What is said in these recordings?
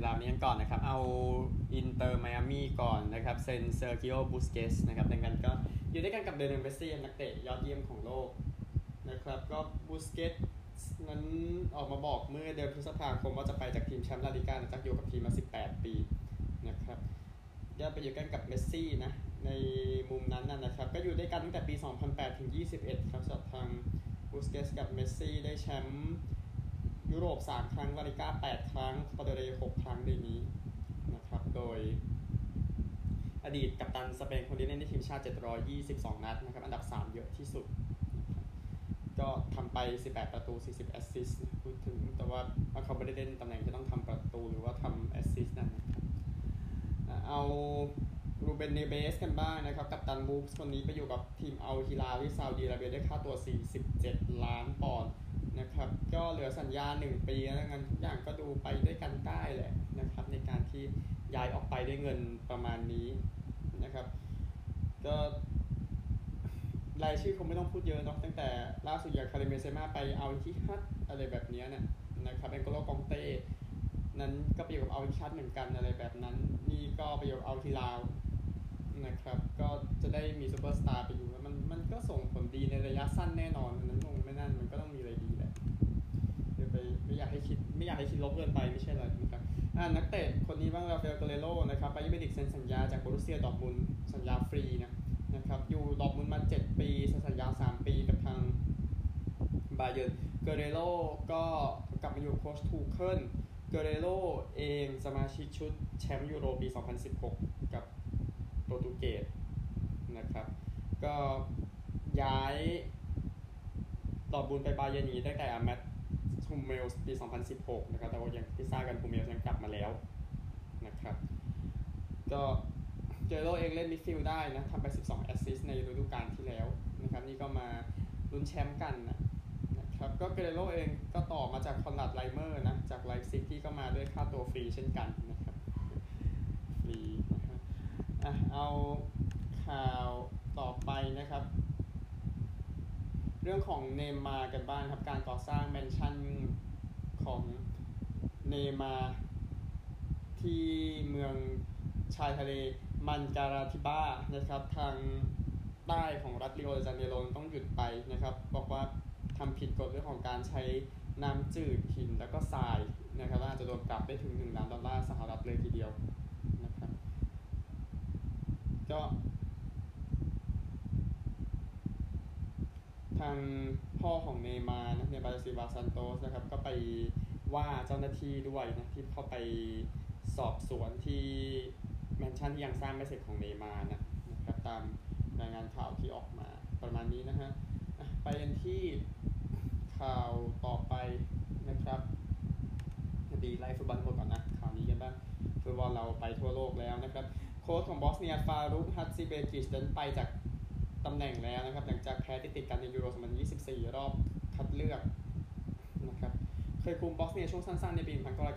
กีฬานี้กันก่อนนะครับ เอาอินเตอร์ไมอามี่ก่อนนะครับ เซนเซร์คิโอบุสเกตส์นะครับดังนั้นก็อยู่ด้วยกันกับเดนเมสซี่นักเตะยอดเยี่ยมของโลกนะครับ ก็บุสเกตส์นั้นออกมาบอกเมื่อเดือนพฤษภาคมว่าจะไปจากทีมแชมป์ลาลิกาจากอยู่กับทีมมา 18 ปีนะครับก็ไปอยู่กันกับเมสซี่นะในมุมนั้นนะครับ ก็อยู่ด้วยกันตั้งแต่ปี 2008 ถึง 21 ครับสำหรับทางบุสเกตส์กับเมสซี่ได้แชมป์ ยุโรป 3 ครั้งลาลิก้า 8 ครั้งคาเดเร6ครั้งในนี้นะครับโดยอดีตกัปตันสเปนคนนี้เล่นในทีมชาติ 722 นัดนะครับอันดับ 3 เยอะที่สุด ก็ทำไป 18 ประตู 40 แอสซิสต์พูดถึงแต่ว่าเขาไม่ได้เล่นตำแหน่งที่ต้องทำประตูหรือว่าทำแอสซิสต์นั่นนะครับเอารูเบนเนเวสกันบ้างนะครับ กัปตันวูล์ฟส์คนนี้ไปอยู่กับทีมอัลฮิลาลที่ซาอุดีอาระเบียได้ค่าตัว 47 ล้านปอนด์ นะครับ ก็เหลือสัญญา 1 ปีแล้วงั้นทุกอย่างก็ดูไปด้วยกันได้แหละนะครับ ในการที่ย้ายออกไปด้วยเงินประมาณนี้นะครับ ก็รายชื่อคงไม่ต้องพูดเยอะนะตั้งแต่ล่าสุดอย่างคาริเมเซมาไปเอาที่ฮัตอะไรแบบนี้เนี่ยนะครับเอนโกโลกองเต้นั้นก็ไปอยู่กับเอาที่ฮัตเหมือนกันอะไรแบบนั้น นี่ก็ไปอยู่กับเอาทีลาวนะครับ ก็จะได้มีซูเปอร์สตาร์ไปอยู่แล้วมันมันก็ส่งผลดีในระยะสั้นแน่นอนนั้นลงไม่นั่นมันก็ต้องมีอะไรดี คิดไม่อยากให้คิดลบเกินไปไม่ใช่อะไรนะครับอ่านักเตะคนนี้บ้างราฟาเอลเกเรโรนะครับไปยูเบดิกเซ็นสัญญาจากโบรุสเซียดอร์ทมุนด์สัญญาฟรีนะนะครับอยู่ดอร์ทมุนด์มา 7 ปีสัญญา 3 ปีกับทางบาเยิร์นเกเรโรก็กลับมาอยู่โค้ชทูเคิลเกเรโรเองสมาชิกชุดแชมป์ยูโรปี 2016 กับโปรตุเกสนะครับ ก็ย้ายดอร์ทมุนด์ไปบาเยิร์นนี้ตั้งแต่มัต ส์ ฮุมเมิลส์ปี 2016 นะครับ แต่ว่าอย่างที่ทราบกันฮุมเมิลส์ยังกลับมาแล้วนะครับ ก็เกเรโรเองเล่นมิดฟิลด์ได้นะทำไป 12 assist ในฤดูกาลที่แล้วนะครับ นี่ก็มาลุ้นแชมป์กันนะนะครับ ก็เกเรโรเองก็ต่อมาจากคอนราดไลเมอร์นะ จากไลฟ์ซิตี้ก็มาด้วยค่าตัวฟรีเช่นกันนะครับ ฟรีนะครับอะเอาข่าวต่อไปนะครับ เรื่องของเนย์มาร์กันบ้างครับ การก่อสร้างแมนชั่นของเนย์มาร์ที่เมืองชายทะเลมันการาธิบ้านะครับทางใต้ของรัฐริโอเดจาเนโรต้องหยุดไปนะครับ บอกว่าทำผิดกฎเรื่องของการใช้น้ำจืดหินแล้วก็ทรายนะครับอาจจะโดนปรับได้ถึง1ล้านดอลลาร์สหรัฐเลยทีเดียวนะครับก็ ทางพ่อของเนมานะเนบาซิวาซันโตสนะครับก็ไปว่าเจ้าหน้าที่ด้วยนะที่เข้าไปสอบสวนที่แมนชั่นที่ยังสร้างไม่เสร็จของเนย์มาร์นะนะครับตามรายงานข่าวที่ออกมาประมาณนี้นะฮะไปกันที่ข่าวต่อไปนะครับดีไล่ฟุตบอลหมดก่อนนะข่าวนี้กันบ้างฟุตบอลเราไปทั่วโลกแล้วนะครับ โค้ชของบอสเนียฟารุกฮัตซิเบกิชพ้นไปจาก ตำแหน่งแล้วนะครับ หลังจากแพ้ติดติดกันในยูโร2024 รอบคัดเลือกนะครับเคยคุมบอสเนียช่วงสั้นๆ ในปี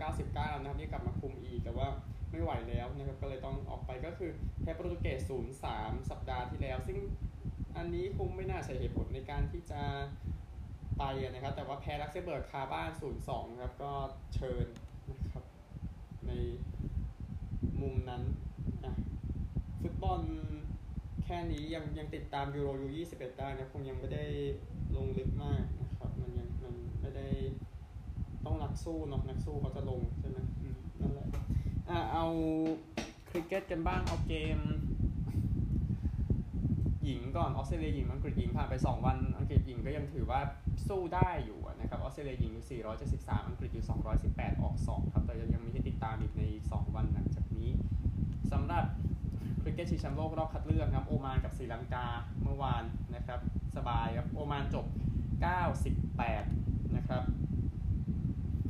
1999 นะครับนี่กลับมาคุมอีกแต่ว่าไม่ไหวแล้วนะครับก็เลยต้องออกไปก็คือแพ้โปรตุเกส 0-3 สัปดาห์ที่แล้ว ซึ่งอันนี้คงไม่น่าใช่เหตุผลในการที่จะไปนะครับ แต่ว่าแพ้ลักเซเบิร์กคาบ้าน 0-2 ครับ ก็เชิญนะครับในมุมนั้น ฟุตบอล แค่นี้ยังยังติดตามยูโรยู21 ได้นะคงยังไม่ได้ลงลึกมากนะครับ มันยังมันไม่ได้ต้องนักสู้เนาะนักสู้เขาจะลงใช่ไหมนั่นแหละอะเอาคริกเก็ตกันบ้างเอาเกม หญิงก่อนออสเตรเลียหญิงอังกฤษหญิงผ่านไป 2 วัน อังกฤษหญิงก็ยังถือว่าสู้ได้อยู่นะครับออสเตรเลียหญิงอยู่ 473 อังกฤษอยู่ 218 ออก 2 ครับ แต่ยังมีให้ติดตามอีกใน 2 วันหลังจากนี้สำหรับ คริกเก็ตชิงแชมป์โลกรอบคัดเลือกครับโอมานกับศรีลังกาเมื่อวานนะครับสบายครับโอมานจบ 98 นะครับ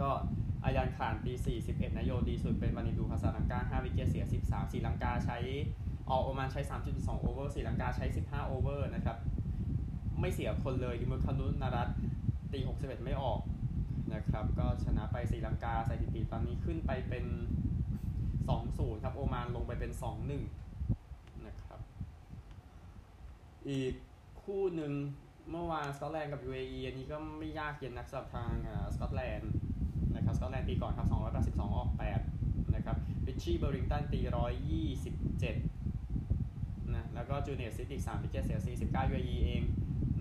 ก็อายันขานตี 41 โยนดีสุดเป็นวานินดูฮาซารังกา 5 wicket เสีย 13ศรีลังกาใช้ออโอมานใช้ 3.2 over ศรีลังกาใช้ 15 over นะครับ ไม่เสียคนเลยดิมุธคารุนารัตเนตี 61 ไม่ออกนะครับ ก็ชนะไปศรีลังกาสถิติตอนนี้ขึ้นไปเป็น 2-0 ครับ โอมานลงไปเป็น 2-1 นะครับ อีกคู่หนึ่งเมื่อวานสกอตแลนด์กับ UAE อันนี้ก็ไม่ยากเย็นนักสำหรับทางสกอตแลนด์นะครับสกอตแลนด์ตีก่อนครับ 282 ออก 8 นะครับริชชี่เบอร์ริงตันตี 127 นะ แล้วก็จูเนียร์ซิติก3 wicket เสีย49 UAE เอง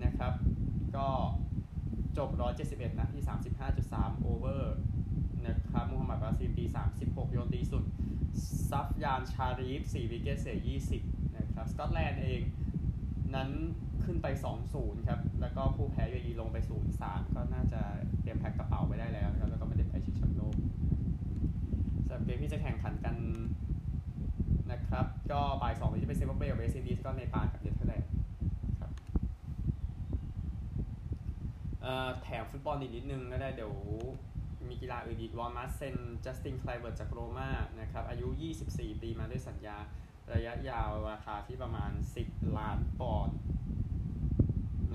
นะครับ ก็จบ 171 นะที่ 35.3 over นะครับมูฮัมหมัดบาซิลตี 36 โยนดีสุด ซัฟยานชารีฟ 4 wicket เสีย 20 นะครับ สกอตแลนด์เอง นั้นขึ้นไป 2-0 ครับ แล้วก็ผู้แพ้ UAE ลงไป 0-3 ก็น่าจะเตรียมแพ็คกระเป๋าไปได้แล้วครับ แล้วก็ไม่ได้ไปชิงแชมป์โลกสำหรับเกมที่จะแข่งขันกันนะครับ ก็บ่าย2นี้จะเป็นซิมบับเวกับเวสต์อินดีสก็เนปาลกับเนเธอร์แลนด์ครับเอ่อแถมฟุตบอลอีกนิดนึงก็ได้เดี๋ยวมีกีฬาอื่นอีกบอร์นมัธเซ็นจัสตินไคลเวิร์ตจากโรม่านะครับ อายุ 24 ปีมาด้วยสัญญา ระยะยาวราคาที่ประมาณ 10 ล้านปอนด์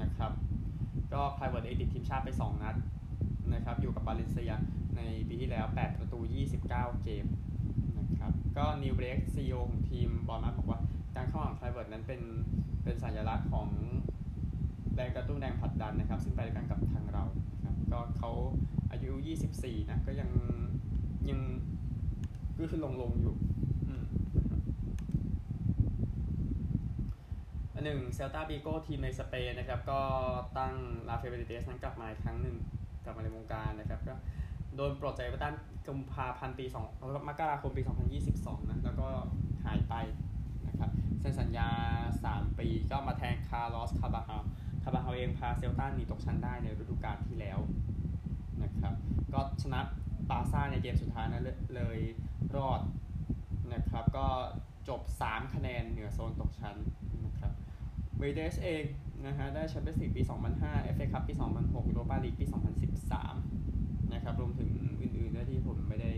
นะครับ ก็ไคลเวิร์ตเองติดทีมชาติไป 2 นัดนะครับ อยู่กับบาเลนเซียในปีที่แล้ว 8 ประตู 29 เกมนะครับ ก็นีลเบลค CEO ของทีมบอร์นมัธบอกว่า การเข้าของไคลเวิร์ตนั้นเป็นเป็นสัญลักษณ์ของแรงกระตุ้นแรงผลักดันนะครับ ซึ่งไปด้วยกันกับทางเรานะครับก็เขาอายุ 24 นะ ก็ยังยังก็คือลงลงๆอยู่อืม อัน หนึ่งเซลตาบีโก้ทีมในสเปนนะครับก็ตั้งราฟาเบนิเตสนั้นกลับมาอีกครั้งหนึ่งกลับมาในวงการนะครับก็โดนปลดจากเอเวอร์ตันกุมภาพันธ์ปี2มกราคมปี 2022 นะแล้วก็หายไปนะครับเซ็นสัญญา 3 ปีก็มาแทนคาร์ลอสคาร์วัลฮาลคาร์วัลฮาลเองพาเซลตาหนีตกชั้นได้ในฤดูกาลที่แล้วนะครับก็ชนะบาซ่าในเกมสุดท้ายนั้นเลยรอดนะครับก็จบ 3 คะแนนเหนือโซนตกชั้น เบนิเตสเองนะฮะได้แชมเปี้ยนส์ลีกปี 2005 FA คัพปี 2006 ยูโรปาลีกปี 2013 นะครับ รวมถึงอื่นๆด้วยที่ผมไม่ได้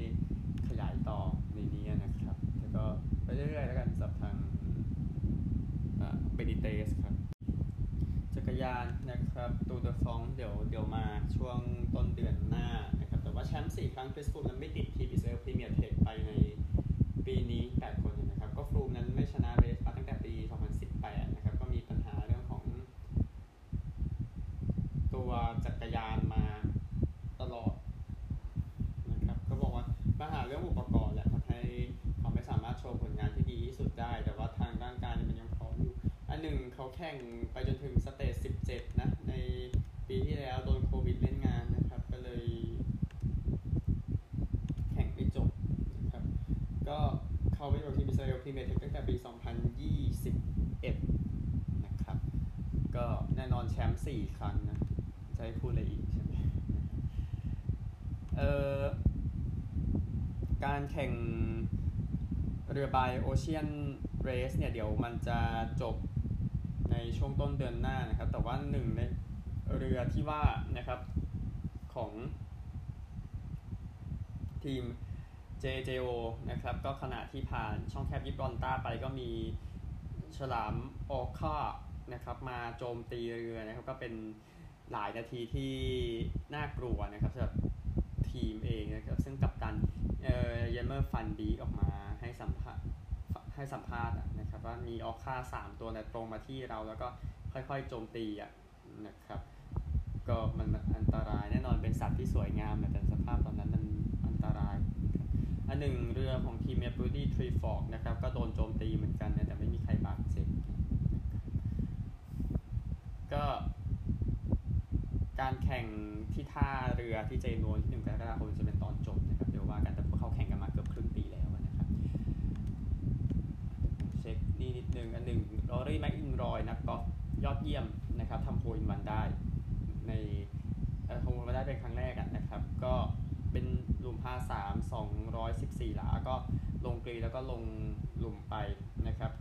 ขยายต่อในนี้นะครับแต่ก็ไปเรื่อยๆแล้วกันสำหรับทางเบนิเตสครับ จักรยานนะครับตูร์เดอฟรองซ์เดี๋ยวเดี๋ยวมาช่วงต้นเดือนหน้านะครับ แต่ว่าแชมป์4ครั้งคริสฟรูมนั้นไม่ติดทีมอิสราเอลพรีเมียร์เทคไปในปีนี้ 8 คนนะครับ ก็ฟรูมนั้นไม่ชนะ race มาตั้งแต่ปี 2018 นะครับ ก็มีปัญหาเรื่องของ ตัวจักรยานมาตลอดนะครับ ก็บอกว่าปัญหาเรื่องอุปกรณ์แหละทำให้เขาไม่สามารถโชว์ผลงานที่ดีที่สุดได้ แต่ว่าทางร่างกายเนี่ยมันยังพร้อมอยู่ อันหนึ่งเขาแข่งไปจนถึงสเตจ17 นะ ในปีที่แล้วโดนโควิดเล่นงานนะครับ ก็เลย แข่งไม่จบนะครับ ก็ เขาไปอยู่ทีมอิสราเอลพรีเมียร์ลีกตั้งแต่ปี 2021 นะครับ ก็แน่นอนแชมป์4ครั้งนะ จะให้พูดอะไรอีกใช่ไหมเอ่อการแข่งเรือใบโอเชียนเรสเนี่ยเดี๋ยวมันจะจบในช่วงต้นเดือนหน้านะครับ แต่ว่าหนึ่งในเรือที่ว่านะครับของทีม JJO นะครับก็ขณะที่ผ่านช่องแคบยิบรอนต้าไปก็มีฉลาม orca นะครับมาโจมตีเรือนะครับก็เป็นหลายนาทีที่น่ากลัวนะครับสำหรับทีมเองนะครับซึ่งกัปตันเอ่อเยลเมอร์ฟานบีคออกมาให้สัมภาษณ์ให้สัมภาษณ์นะครับว่ามี orca สามตัวเนี่ยตรงมาที่เราแล้วก็ค่อยๆโจมตีอะนะครับก็มันอันตรายแน่นอนเป็นสัตว์ที่สวยงามแต่สภาพตอนนั้นอันตรายนะครับ อันหนึ่งเรือของทีมเมอร์ปูรีทรีฟอร์กนะครับ ก็โดนโจมตีเหมือนกันนะแต่ไม่มีใครบาดเจ็บก็การแข่งที่ท่าเรือที่เจนัววันที่หนึ่งกรกฎาคมจะเป็นตอนจบนะครับ เดี๋ยวว่ากันแต่พวกเขาแข่งกันมาเกือบครึ่งปีแล้วนะครับ เช็คนี่นิดนึงอันหนึ่งรอรี่แม็คอิลรอยนักกอล์ฟยอดเยี่ยมนะครับทำ hole in one ได้ในเอ่อทำ hole มาได้เป็นครั้งแรกนะครับ ก็เป็น หลุม par สามสองร้อยสิบสี่หลา ก็ลง green แล้วก็ลงหลุมไปนะครับ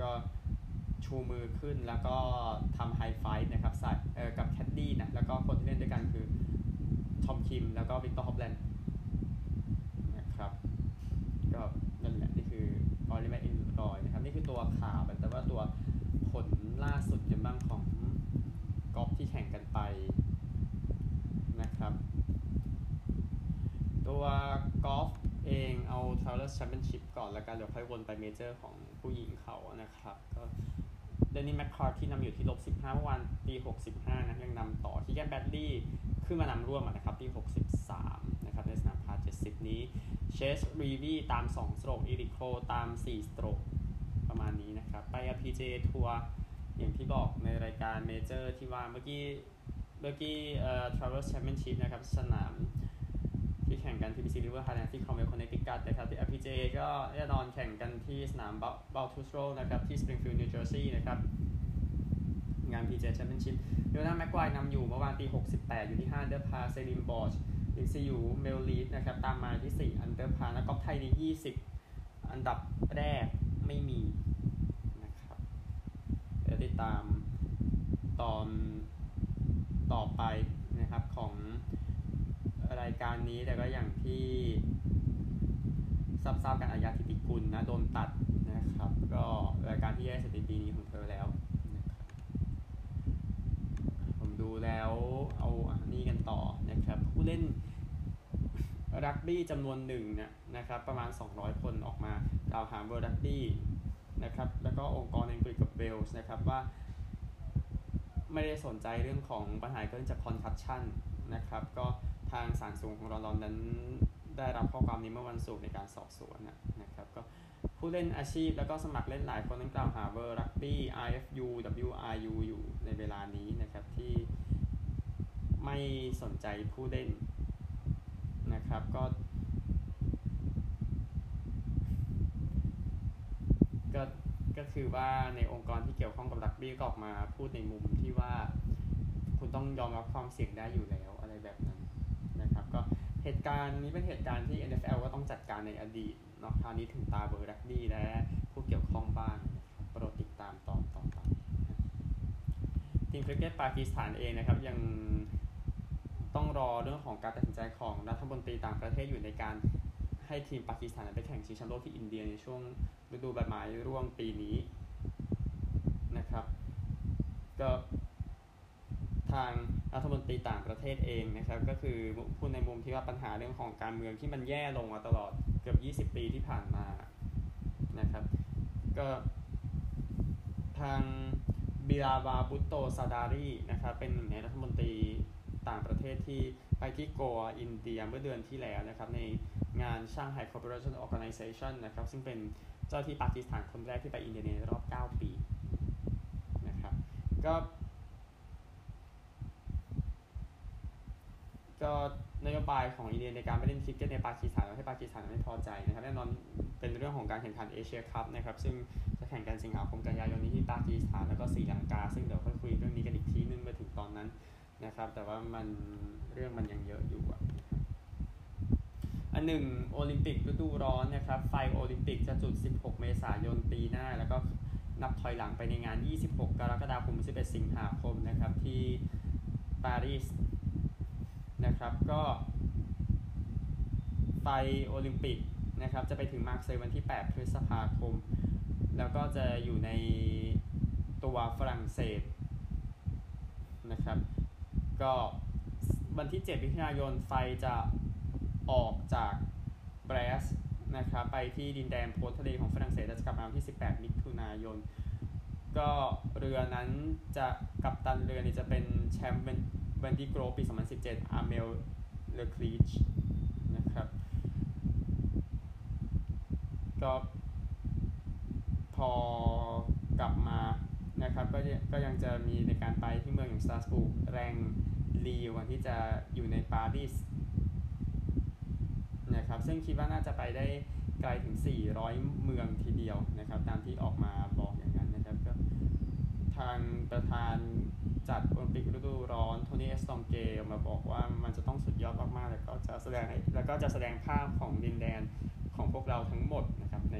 ก็ชูมือขึ้นแล้วก็ทำ high five นะครับใส่เออกับแคดดี้นะ แล้วก็คนที่เล่นด้วยกันคือ ทอมคิม แล้วก็วิกตอร์ฮอปแลนด์นะครับ ก็นั่นแหละนี่คือรอรี่แม็คอิลรอยนะครับ นี่คือตัวข่าวแต่ว่าตัวผลล่าสุดกันบ้างของกอล์ฟที่แข่งกันไปนะครับ ตัวกอล์ฟเองเอา t r a v e l e r Championship ก่อนแล้วกัน เดี๋ยวค่อยวนไปเมเจอร์ของผู้หญิงเขานะครับ ก็เดนนี่แมคคาร์ที่นำอยู่ที่ลบ 15 เมื่อวานตี 65 นะ ยังนำต่อคีแกนแบรดลีย์ขึ้นมานำร่วมนะครับที่ 63 นะครับ ในสนามพาเจ70 นี้เชสรีวีตาม 2 stroke อีริคโคลตาม 4 stroke ประมาณนี้นะครับ ไป PGA ทัวร์อย่างที่บอกในรายการเมเจอร์ที่ว่าเมื่อกี้เมื่อกี้เอ่อ Travelers Championship นะครับ สนาม ที่แข่งกัน TPC River Highland ที่ Cromwell Connecticut นะครับที่ LPGA ก็แน่นอนแข่งกันที่สนาม Baltusrol นะครับที่ Springfield New Jersey นะครับงาน PGA Championship ลีโอนาแม็กไกวร์นำอยู่เมื่อวานตี 68 อยู่ที่ 5 under par เซลีนบอร์ชหลินซีอวี่เมลรีดนะครับตามมาที่ 4 under par แล้วก็ไทยใน 20 อันดับแรกไม่มีนะครับเดี๋ยวติดตามตอนต่อไปนะครับของ รายการนี้แต่ก็อย่างที่ทราบๆกันอายาธิติกุลนะโดนตัดนะครับ ก็รายการที่แย่สุดในปีนี้ของเธอแล้วนะครับผมดูแล้วเอาอันนี้กันต่อนะครับ ผู้เล่นรักบี้จำนวนหนึ่งเนี่ยนะครับ ประมาณ 200 คนออกมากล่าวหา World Rugby นะครับ แล้วก็องค์กรอังกฤษกับเวลส์นะครับว่า ไม่ได้สนใจเรื่องของปัญหาเกิดจาก concussion นะครับ ก็ ทางศาลสูงของลอนดอนนั้นได้รับข้อความนี้เมื่อวันศุกร์ในการสอบสวนนะครับก็ผู้เล่นอาชีพแล้วก็สมัครเล่นหลายคนนั้นกล่าวหาเบอร์รักบี้ IFU WRU อยู่ในเวลานี้นะครับที่ไม่สนใจผู้เล่นนะครับก็ก็ก็คือว่าในองค์กรที่เกี่ยวข้องกับรักบี้ก็ออกมาพูดในมุมที่ว่า คุณต้องยอมรับความเสี่ยงได้อยู่แล้วอะไรแบบนั้น นะครับก็เหตุการณ์นี้เป็นเหตุการณ์ที่ NFL ก็ต้องจัดการในอดีตเนาะคราวนี้ถึงตาเบอร์รักบี้และผู้เกี่ยวข้องบ้างนโปรดติดตามตอนต่อไปทีมคริกเก็ตปากีสถานเองนะครับ ยังต้องรอเรื่องของการตัดสินใจของรัฐมนตรีต่างประเทศอยู่ในการให้ทีมปากีสถานไปแข่งชิงแชมป์โลกที่อินเดียในช่วงฤดูใบไม้ร่วงปีนี้นะครับก็ ทางรัฐมนตรีต่างประเทศเองนะครับก็คือพูดในมุมที่ว่าปัญหาเรื่องของการเมืองที่มันแย่ลงมาตลอดเกือบ 20 ปีที่ผ่านมานะครับก็ทางบิลาวัลบุตโตซาร์ดารีนะครับเป็นหนึ่งในรัฐมนตรีต่างประเทศที่ไปที่กัวอินเดียเมื่อเดือนที่แล้วนะครับในงานช่างไฮคอร์ปอเรชั่นออ g a n i z a t i o n นะครับซึ่งเป็นเจ้าหน้าที่ปากีสถานคนแรกที่ไปอินเดียในรอบ 9 ปีนะครับก็ ก็นโยบายของอินเดียในการไปเล่นคริกเก็ตในปากีสถานทำให้ปากีสถานไม่พอใจนะครับแน่นอนเป็นเรื่องของการแข่งขันเอเชียคัพนะครับซึ่งจะแข่งกันสิงหาคมกันยายนนี้ที่ปากีสถานแล้วก็ศรีลังกา ซึ่งเดี๋ยวค่อยคุยเรื่องนี้กันอีกทีนึงมาถึงตอนนั้นนะครับ แต่ว่ามันเรื่องมันยังเยอะอยู่อะอันหนึ่งโอลิมปิกฤดูร้อนนะครับไฟโอลิมปิกจะจุด 16 เมษายนปีหน้า แล้วก็นับถอยหลังไปในงาน 26 กรกฎาคม 11 สิงหาคมนะครับที่ปารีส นะครับ ก็ไฟโอลิมปิกนะครับ จะไปถึงมาร์กเซยวันที่ 8 พฤษภาคม แล้วก็จะอยู่ในตัวฝรั่งเศสนะครับ ก็วันที่ 7 มิถุนายนไฟจะออกจากเบรสต์นะครับ ไปที่ดินแดนโพ้นทะเลของฝรั่งเศสจะกลับมาวันที่ 18 มิถุนายน ก็เรือนั้นจะกัปตันเรือนี่จะเป็นแชมป์ Vendée Globe ปี 2017 อาร์เมล เลอเคลอัช นะครับ ก็พอกลับมานะครับก็ก็ยังจะมีในการไปที่เมืองอย่างสตราสบูร์กแรงส์ลีลวันที่จะอยู่ในปารีสนะครับซึ่งคิดว่าน่าจะไปได้ไกลถึง 400 เมืองทีเดียวนะครับ ตามที่ออกมาบอกอย่างนั้นนะครับก็ทางประธาน จัดโอลิมปิกฤดูร้อนโทนี่เอสตองเกออกมาบอกว่ามันจะต้องสุดยอดมากๆ แล้วก็จะแสดงแล้วก็จะแสดงภาพของดินแดนของพวกเราทั้งหมดนะครับใน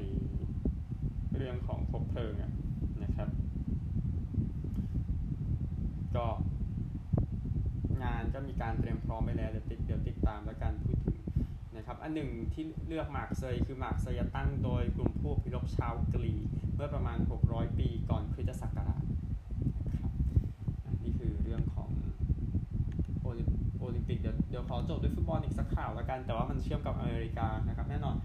เรื่องของคบเพลิงนะครับ ก็งานก็มีการเตรียมพร้อมไปแล้วเดี๋ยวติดเดี๋ยวติดตามแล้วกันพูดถึงนะครับอันหนึ่งที่เลือกหมากเซยคือหมากเซยตั้งโดยกลุ่มผู้พิรบชาวกรีเมื่อประมาณ 600 ปีก่อนคริสตศักราชนะครับนี่คือเรื่องของโอลิมปิกเดี๋ยวเดี๋ยวขอจบด้วยฟุตบอลอีกสักข่าวแล้วกัน แต่ว่ามันเชื่อมกับอเมริกานะครับแน่นอน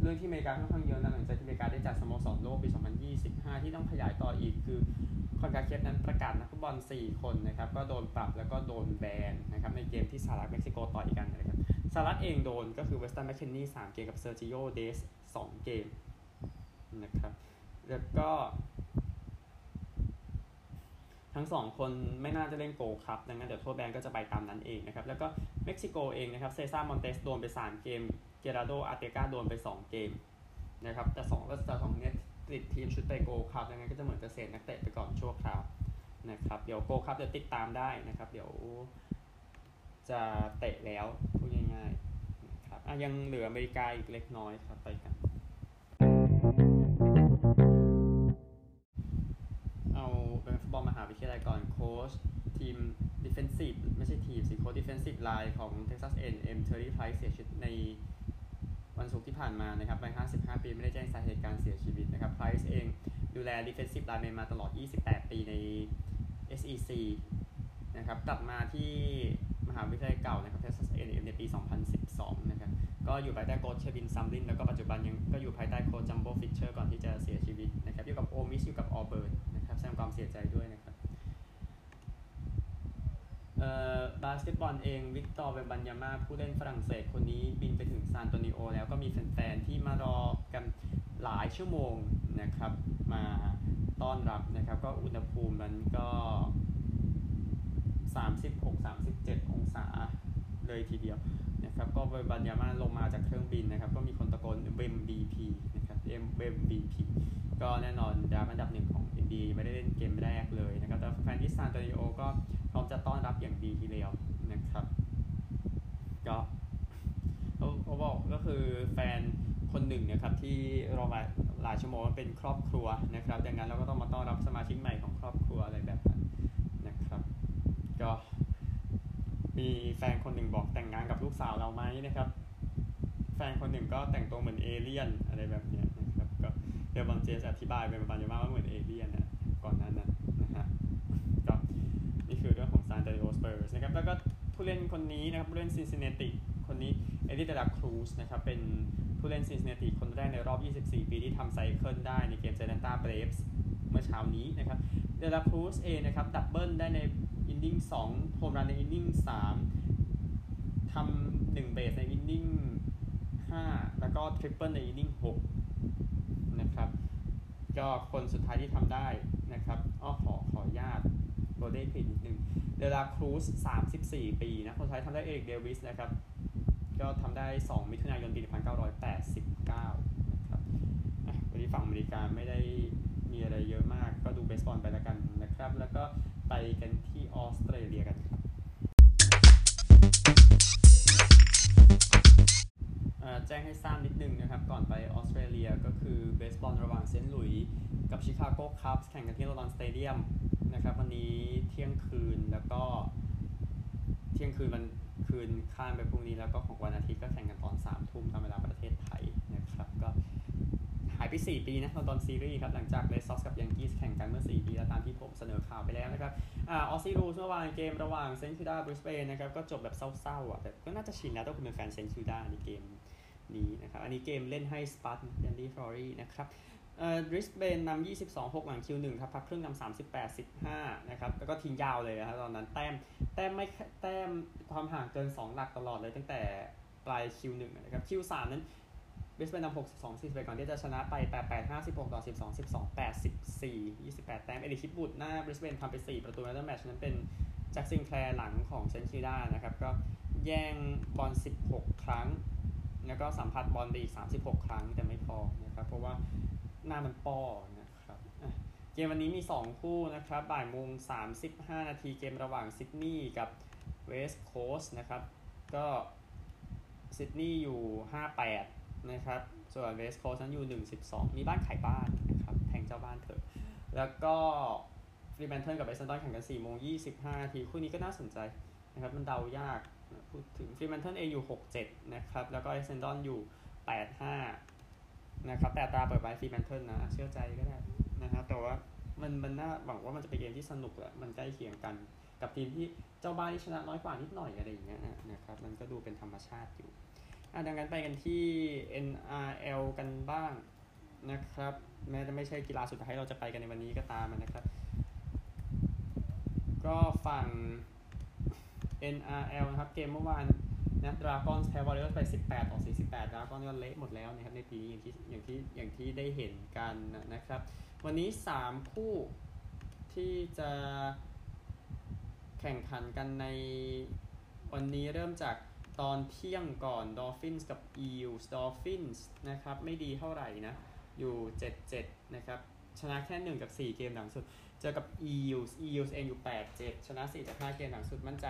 เรื่องที่อเมริกาค่อนข้างเยอะนะหลังจากที่อเมริกาได้จัดสโมสรโลกปี 2025 ที่ต้องขยายต่ออีกคือคอนกาเคฟนั้นประกาศนักฟุตบอล 4 คนนะครับก็โดนปรับแล้วก็โดนแบนนะครับในเกมที่สหรัฐเม็กซิโกต่อยกันนะครับสหรัฐเองโดนก็คือเวสตันแมคเคนนี่3เกมกับเซอร์จิโอเดสต์2เกมนะครับแล้วก็ ทั้งสองคนไม่น่าจะเล่นโกครับดังนั้นเดี๋ยวโทษแบนก็จะไปตามนั้นเองนะครับ แล้วก็เม็กซิโกเองนะครับเซซ่ามอนเตสโดนไป 3 เกม เกราโดอาเตกาโดนไป 2 เกมนะครับแต่2แล้วแต่สองเนี้ยติดทีมชุดไปโกครับดังนั้นก็จะเหมือนจะเสษนักเตะไปก่อนชั่วคราวนะครับเดี๋ยวโกครับเดี๋ยวติดตามได้นะครับ เดี๋ยวจะเตะแล้วพูดง่ายๆนะครับอะยังเหลืออเมริกาอีกเล็กน้อยครับไปกัน โค้ชทีม defensive ไม่ใช่ทีมสิโค้ช defensive line ของ Texas A&M Terry Price เสียชีวิตในวันศุกร์ที่ผ่านมานะครับวัย55 ปีไม่ได้แจ้งสาเหตุการเสียชีวิตนะครับ Price เองดูแล defensive line มาตลอด 28 ปีใน SEC นะครับกลับมาที่มหาวิทยาลัยเก่านะครับ Texas A&M ในปี 2012 นะครับ ก็อยู่ภายใต้โค้ชเควินซัมลิน แล้วก็ปัจจุบันยังก็อยู่ภายใต้โค้ชจัมโบ้ฟิชเชอร์ก่อนที่จะเสียชีวิตนะครับ อยู่กับ Ole Miss อยู่กับออเบิร์นนะครับแสดงความเสียใจด้วยนะ บาสเกตบอลเองวิกตอร์เวมบันยาม่าผู้เล่นฝรั่งเศสคนนี้บินไปถึงซานอันโตนิโอแล้วก็มีแฟนๆที่มารอกันหลายชั่วโมงนะครับ มาต้อนรับนะครับ ก็อุณหภูมิมันก็ 36-37 องศาเลยทีเดียวนะครับก็บันยาม่าลงมาจากเครื่องบินนะครับ ก็มีคนตะโกนเบมบีพีนะครับเอ็มเบมบีพีก็แน่นอนดาวอันดับหนึ่งของ NBA ไม่ได้เล่นเกมแรกเลยนะครับแต่แฟนที่ซานโตนิโอก็ พร้อมจะต้อนรับอย่างดีทีเดียวนะครับ ก็เขาบอกก็คือแฟนคนหนึ่งนะครับที่รอมาหลายชั่วโมงเป็นครอบครัวนะครับดังนั้นเราก็ต้องมาต้อนรับสมาชิกใหม่ของครอบครัวอะไรแบบนั้นนะครับ ก็มีแฟนคนหนึ่งบอกแต่งงานกับลูกสาวเราไหมนะครับ แฟนคนหนึ่งก็แต่งตัวเหมือนเอเลี่ยนอะไรแบบนี้นะครับก็เดี๋ยวบางเจสอธิบายเป็นประมาณว่าเหมือนเอเลี่ยนนะ แล้วก็ผู้เล่นคนนี้นะครับผู้เล่นซินซินเนติคนนี้เอดิเดลาครูสนะครับเป็นผู้เล่นซินซินเนติคนแรกในรอบ 24 ปีที่ทำ cycle ได้ในเกมแอตแลนต้าเบรฟส์เมื่อเช้านี้นะครับเดลาครูสเองนะครับ double ได้ใน inning 2 home run ใน inning 3ทำหนึ่งเบสใน inning 5แล้วก็ triple ใน inning 6นะครับก็คนสุดท้ายที่ทำได้นะครับอ้อขอขออนุญาต โบเด้ผิดนิดนึงเดลาครูส34 ปีนะ คนสุดท้ายทำได้เอริกเดวิสนะครับ ก็ทำได้ 2 มิถุนายนปี 1989 นะครับวันนี้ฝั่งอเมริกาไม่ได้มีอะไรเยอะมาก ก็ดูเบสบอลไปแล้วกันนะครับ แล้วก็ไปกันที่ออสเตรเลียกันครับ แจ้งให้ทราบนิดนึงนะครับ ก่อนไปออสเตรเลียก็คือเบสบอลระหว่างเซนต์หลุยส์กับ Chicago Cubs แข่งกันที่ London Stadium นะครับ วันนี้เที่ยงคืนแล้วก็เที่ยงคืนมันคืนข้ามไปพรุ่งนี้แล้วก็ของวันอาทิตย์ก็แข่งกันตอนสามทุ่มตามเวลาประเทศไทยนะครับ ก็หายไป 4 ปีนะลอนดอนซีรีส์ครับ หลังจาก Red Sox กับ Yankees แข่งกันเมื่อ 4 ปี แล้วตามที่ผมเสนอข่าวไปแล้วนะครับอออสซี่รูเมื่อวานเกมระหว่าง St Kilda บริสเบนนะครับ ก็จบแบบเศร้าๆอะแต่ก็น่าจะชินแล้วถ้าคุณเป็นแฟน St Kilda ในเกม นี้นะครับ อันนี้เกมเล่นให้สปาร์ตยันดี้ฟลอรีนะครับเอ่อบริสเบนนำ22 6 หลังคิว1ครับ พักครึ่งนำ38 15 นะครับ แล้วก็ทิ้งยาวเลยนะครับตอนนั้นแต้ม แต้มไม่แต้มความห่างเกิน 2 หลักตลอดเลยตั้งแต่ปลายคิว1นะครับ คิว3นั้นบริสเบนนำ62 41ก่อนที่จะชนะไป 88 56 ต่อ 12 12 84 28 แต้ม เอลิคิปบุตรหน้าบริสเบนทำไป 4 ประตูในแมตช์นั้นเป็นแจ็คซิงแคลร์หลังของเซนคิด้านะครับ ก็แย่งบอล 16 ครั้ง แล้วก็สัมผัสบอลไปอีก 36 ครั้งแต่ไม่พอนะครับ เพราะว่าหน้ามันป้อนะครับเกมวันนี้มี 2 คู่นะครับ บ่ายโมง35 นาทีเกมระหว่างซิดนีย์กับ West Coast นะครับ ก็ซิดนีย์อยู่ 58 นะครับ ส่วน West Coast นั้นอยู่ 112 มีบ้านขายบ้านนะครับ แทงเจ้าบ้านเถอะ แล้วก็ Fremantle กับ Essendon แข่งกัน4โมง25 นาที คู่นี้ก็น่าสนใจนะครับ มันเดายาก พูดถึง Fremantle เองอยู่ 67 นะครับ แล้วก็ Essendon อยู่ 85 นะครับ แต่ตาเปิดไว้ Fremantle นะ เชื่อใจก็ได้นะครับ แต่ว่ามันมันน่าหวังว่ามันจะเป็นเกมที่สนุกแหละ มันใกล้เคียงกัน กับทีมที่เจ้าบ้านที่ชนะน้อยกว่านิดหน่อยอะไรอย่างเงี้ยนะครับ มันก็ดูเป็นธรรมชาติอยู่อะดังนั้นไปกันที่ NRL กันบ้างนะครับ แม้จะไม่ใช่กีฬาสุดท้ายเราจะไปกันในวันนี้ก็ตามนะครับ ก็ฝั่ง NRL นะครับ เกมเมื่อวานนะดราก้อนแพ้วอลเลอร์ไป 18 ต่อ 48ดราก้อนก็เละหมดแล้วนะครับในปีนี้อย่างที่อย่างที่อย่างที่ได้เห็นกันนะครับ วันนี้ 3 คู่ที่จะแข่งขันกันในวันนี้เริ่มจากตอนเที่ยงก่อน Dolphins กับ Eels Dolphins นะครับ ไม่ดีเท่าไหร่นะ อยู่ 7-7 นะครับ ชนะแค่ 1 กับ 4 เกมหลังสุด เจอกับ Eels Eels เองอยู่ 8-7 ชนะ 4 จาก 5 เกมหลังสุดมั่นใจ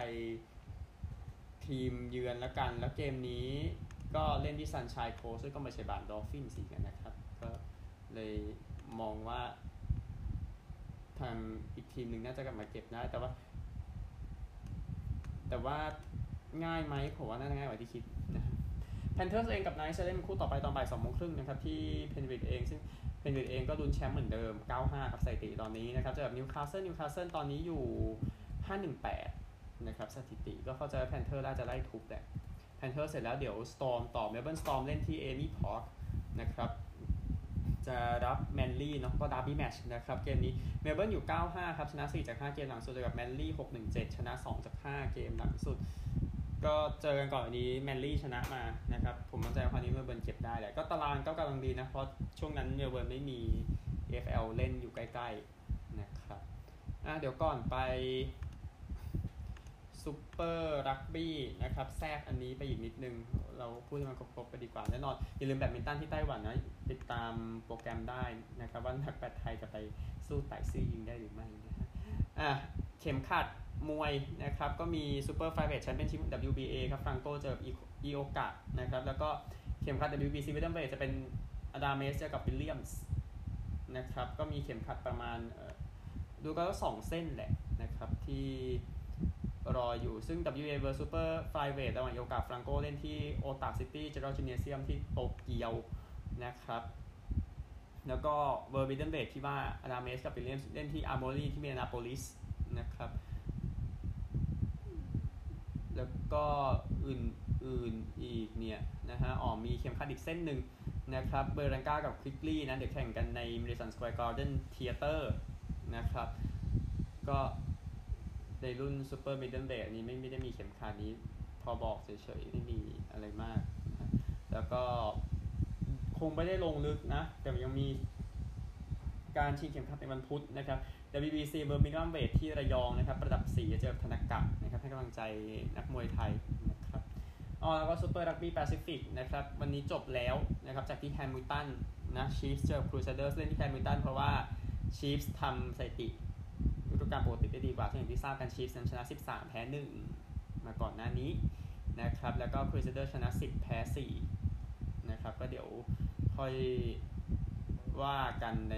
ทีมเยือนแล้วกัน แล้วเกมนี้ก็เล่นที่ซันชัยโคสซึ่งก็ไม่ใช่บานดอฟฟินสีกันนะครับ ก็เลยมองว่าทางอีกทีมหนึ่งน่าจะกลับมาเก็บได้ แต่ว่า แต่ว่าง่ายไหมผมว่าน่าจะง่ายกว่าที่คิดนะ Panthers เองกับ Knights จะเล่นคู่ต่อไปตอนบ่ายสองโมงครึ่งนะครับ ที่ Penrith เองซึ่ง Penrith เองก็ลุ้นแชมป์เหมือนเดิม 95ครับสถิติตอนนี้นะครับเจอกับนิวคาสเซิลนิวคาสเซิลตอนนี้อยู่ 518 นะครับสถิติก็เข้าใจว่า Panthers น่าจะไล่ทุบแหละ Panthers เสร็จแล้วเดี๋ยว Storm ต่อ Melbourne Storm เล่นที่ AAMI Park นะครับจะรับ Manly เนาะก็ derby match นะครับเกมนี้เมลเบิร์นอยู่ 95 ครับชนะ 4 จาก 5 เกมหลังสุดเจอกับ Manly 617 ชนะ 2 จาก 5 เกมหลังสุด ก็เจอกันก่อนอันนี้ Manly ชนะมานะครับ ผมมั่นใจว่าคราวนี้เมลเบิร์นเก็บได้แหละก็ตารางก็กำลังดีนะ เพราะช่วงนั้นเมลเบิร์นไม่มี AFL เล่นอยู่ใกล้ๆนะครับอะเดี๋ยวก่อนไป Super Rugby นะครับแทรกอันนี้ไปอีกนิดนึง เราพูดให้มันครบๆไปดีกว่าแน่นอน อย่าลืมแบดมินตันที่ไต้หวันนะ ติดตามโปรแกรมได้นะครับ ว่านักแบดไทยจะไปสู้ไต่ซื่อยิงได้หรือไม่นะฮะอะ เข็มขัดมวยนะครับ ก็มี Super Flyweight Championship WBA ครับฟรังโกเจออิโอกะนะครับ แล้วก็เข็มขัด WBC Middleweight จะเป็นอดามเมสเจอกับวิลเลียมส์นะครับ ก็มีเข็มขัดประมาณดูก็สองเส้นแหละนะครับที่รออยู่ซึ่ง WBA v e r Super Flyweight ระหว่างโยกาฟรังโกเล่นที่ Ota City General Gymnasium ที่โตเกียวนะครับ แล้วก็เวอร์บิเดนเบทที่ว่าอาราเมสกับวิลเลียมส์เล่นที่ Armory ที่มินนีแอโพลิส นะครับ แล้วก็อื่นๆอีกเนี่ยนะฮะอ๋อมีเข็มขัดอีกเส้นหนึ่งนะครับ เบอร์รังกากับควิกลี่นะ เดี๋ยวแข่งกันใน Madison Square Garden Theater นะครับ ก็ในรุ่น Super Middleweight นี้ไม่ไม่ได้มีเข็มขัดนี้ พอบอกเฉยๆ ไม่มีอะไรมากนะแล้วก็คงไม่ได้ลงลึกนะ แต่ยังมีการชิงเข็มขัดในวันพุธนะครับ WBC Minimumweight ที่ระยองนะครับประดับศรีเจอทานากะนะครับให้กำลังใจนักมวยไทยนะครับอ๋อแล้วก็ Super Rugby Pacific นะครับวันนี้จบแล้วนะครับจากที่แฮมิลตันนะ Chiefs เจอ Crusaders เล่นที่แฮมิลตันเพราะว่า Chiefs ทำสถิติฤดูกาลปกติได้ดีกว่าอย่างที่ทราบกัน Chiefs ชนะ 13 แพ้ 1 มาก่อนหน้านี้นะครับแล้วก็ Crusaders ชนะ 10 แพ้4นะครับก็เดี๋ยวค่อยว่ากันใน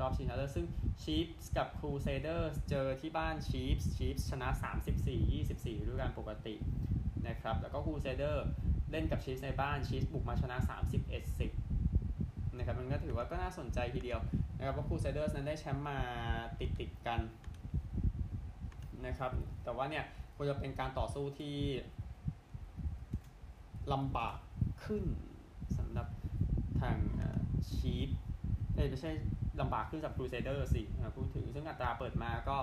รอบชิงชนะเลิศซึ่ง Chiefs กับ Crusaders เจอที่บ้าน Chiefs Chiefs ชนะ 34 24ฤดูกาลปกตินะครับแล้วก็ Crusaders เล่นกับ Chiefs ในบ้าน Chiefs บุกมาชนะ 31 10นะครับมันก็ถือว่าก็น่าสนใจทีเดียวนะครับเพราะ Crusaders นั้นได้แชมป์มาติดติดกันนะครับแต่ว่าเนี่ยควรจะเป็นการต่อสู้ที่ลำบากขึ้นสำหรับทาง Chiefs เอ้ไม่ใช่ ลำบากขึ้นจาก Crusaders สิพูดถึงซึ่งอัตราเปิดมาก็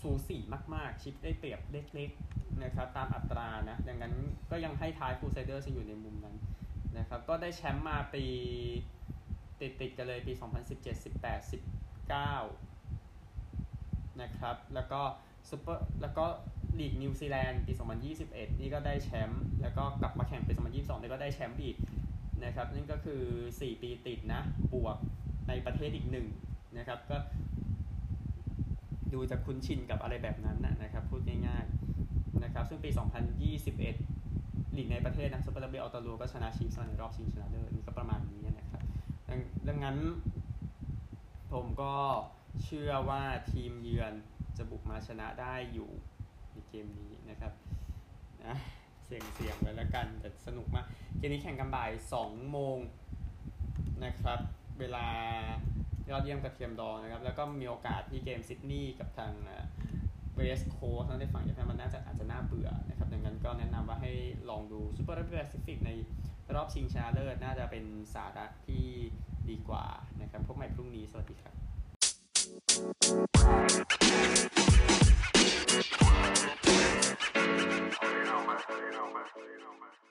สูสีมาก ๆ Chiefs ได้เปรียบเล็กๆนะครับตามอัตรานะดังนั้นก็ยังให้ท้าย Crusaders อยู่ในมุมนั้นนะครับก็ได้แชมป์มาปีติดติดกันเลยปี 2017 18 19นะครับแล้วก็ซูเปอร์แล้วก็ลีกนิวซีแลนด์ปี 2021 นี่ก็ได้แชมป์แล้วก็กลับมาแข่งปี 2022นี่ก็ได้แชมป์อีกนะครับนี่ก็คือ 4 ปีติดนะบวก ในประเทศอีกหนึ่งนะครับก็ดูจะคุ้นชินกับอะไรแบบนั้นนะครับพูดง่ายๆนะครับซึ่งปี 2021ลีกในประเทศนะซูเปอร์รักบี้ Aotearoa ก็ชนะชีฟส์ในรอบชิงชนะเลิศนี่ก็ประมาณนี้นะครับดังนั้น ผมก็เชื่อว่าทีมเยือนจะบุกมาชนะได้อยู่ในเกมนี้นะครับนะเสียงเสียงไว้แล้วกันแต่สนุกมาก เกมนี้แข่งกันบ่าย2โมงนะครับ เวลายอดเยี่ยมกระเทียมดองนะครับ แล้วก็มีโอกาสที่เกมซิดนีย์กับทางเบสโคสนั้นในฝั่งญี่ปุ่นมันน่าจะอาจจะน่าเบื่อนะครับดังนั้นก็แนะนำว่าให้ลองดูซูเปอร์แปซิฟิกในรอบชิงชนะเลิศน่าจะเป็นสาระที่ดีกว่านะครับพบใหม่พรุ่งนี้ สวัสดีครับ Thank you.